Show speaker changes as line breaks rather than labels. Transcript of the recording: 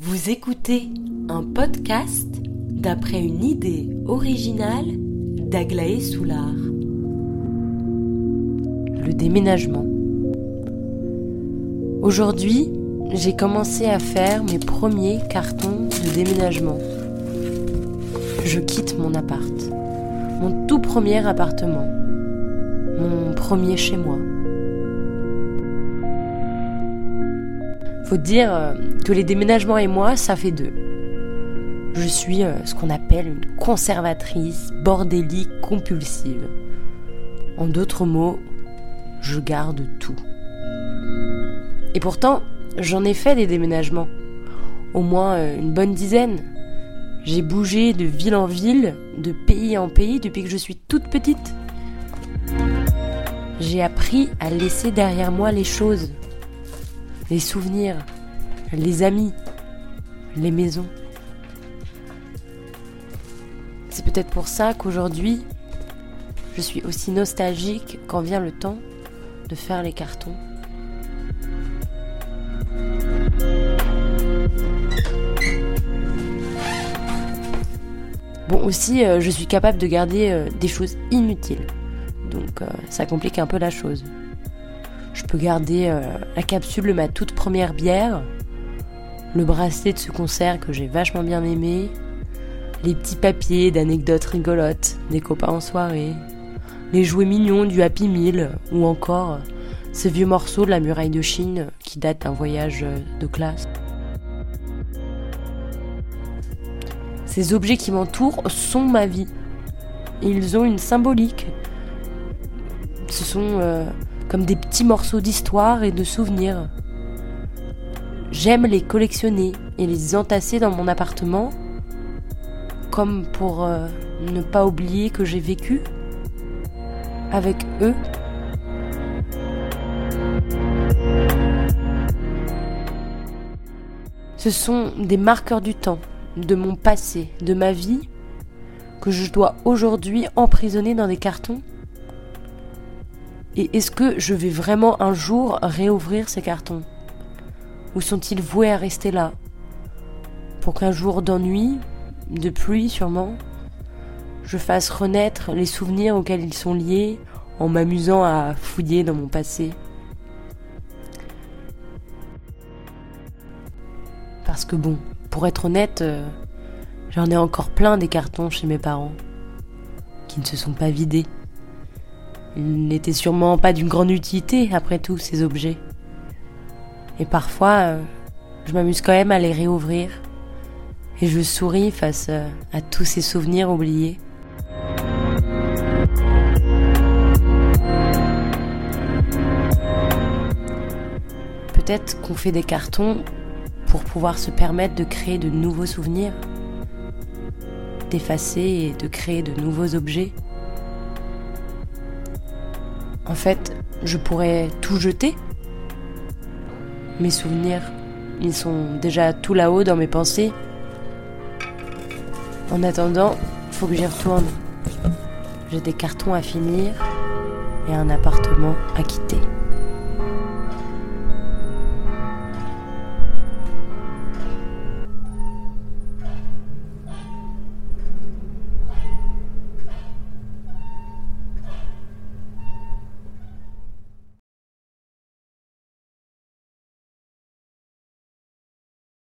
Vous écoutez un podcast d'après une idée originale d'Aglaé Soulard. Le déménagement. Aujourd'hui, j'ai commencé à faire mes premiers cartons de déménagement. Je quitte mon appart, mon tout premier appartement, mon premier chez moi. Faut dire euh, que les déménagements et moi, ça fait deux. Je suis euh, ce qu'on appelle une conservatrice bordélique compulsive. En d'autres mots, je garde tout. Et pourtant, j'en ai fait des déménagements. Au moins euh, une bonne dizaine. J'ai bougé de ville en ville, de pays en pays depuis que je suis toute petite. J'ai appris à laisser derrière moi les choses, les souvenirs, les amis, les maisons. C'est peut-être pour ça qu'aujourd'hui, je suis aussi nostalgique quand vient le temps de faire les cartons. Bon aussi, euh, je suis capable de garder euh, des choses inutiles. Donc euh, ça complique un peu la chose. Je peux garder euh, la capsule de ma toute première bière, le bracelet de ce concert que j'ai vachement bien aimé, les petits papiers d'anecdotes rigolotes des copains en soirée, les jouets mignons du Happy Meal ou encore ce vieux morceau de la muraille de Chine qui date d'un voyage de classe. Ces objets qui m'entourent sont ma vie. Ils ont une symbolique. Ce sont euh, comme des petits morceaux d'histoire et de souvenirs. J'aime les collectionner et les entasser dans mon appartement, comme pour euh, ne pas oublier que j'ai vécu avec eux. Ce sont des marqueurs du temps, de mon passé, de ma vie, que je dois aujourd'hui emprisonner dans des cartons et est-ce que je vais vraiment un jour réouvrir ces cartons? Ou sont-ils voués à rester là? Pour qu'un jour d'ennui, de pluie sûrement, je fasse renaître les souvenirs auxquels ils sont liés en m'amusant à fouiller dans mon passé? Parce que bon, pour être honnête, euh, j'en ai encore plein des cartons chez mes parents qui ne se sont pas vidés. Ils n'étaient sûrement pas d'une grande utilité, après tout, ces objets. Et parfois, euh, je m'amuse quand même à les réouvrir. Et je souris face euh, à tous ces souvenirs oubliés. Peut-être qu'on fait des cartons pour pouvoir se permettre de créer de nouveaux souvenirs, d'effacer et de créer de nouveaux objets. En fait, je pourrais tout jeter. Mes souvenirs, ils sont déjà tout là-haut dans mes pensées. En attendant, faut que j'y retourne. J'ai des cartons à finir et un appartement à quitter.